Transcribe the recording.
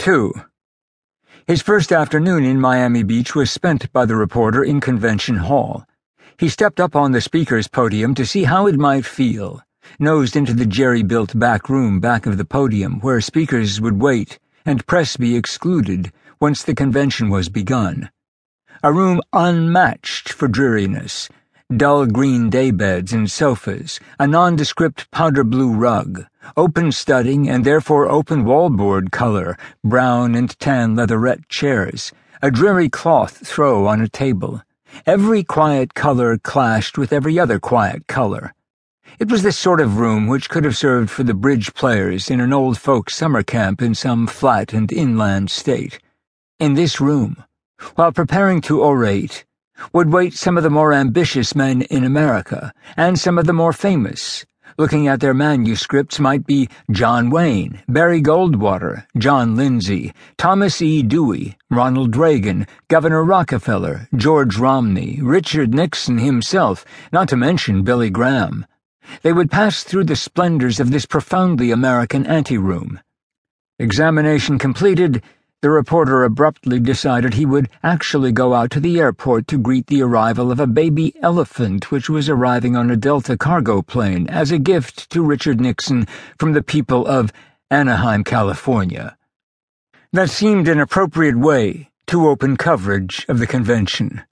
2. His first afternoon in Miami Beach was spent by the reporter in Convention Hall. He stepped up on the speaker's podium to see how it might feel, nosed into the jerry built back room back of the podium where speakers would wait and press be excluded once the convention was begun. A room unmatched for dreariness dull green daybeds and sofas, a nondescript powder blue rug, open studding and therefore open wallboard color, brown and tan leatherette chairs, a dreary cloth throw on a table. Every quiet color clashed with every other quiet color. It was the sort of room which could have served for the bridge players in an old folk summer camp in some flat and inland state. In this room, while preparing to orate, would wait some of the more ambitious men in America, and some of the more famous. Looking at their manuscripts might be John Wayne, Barry Goldwater, John Lindsay, Thomas E. Dewey, Ronald Reagan, Governor Rockefeller, George Romney, Richard Nixon himself, not to mention Billy Graham. They would pass through the splendors of this profoundly American anteroom. Examination completed, the reporter abruptly decided he would actually go out to the airport to greet the arrival of a baby elephant which was arriving on a Delta cargo plane as a gift to Richard Nixon from the people of Anaheim, California. That seemed an appropriate way to open coverage of the convention.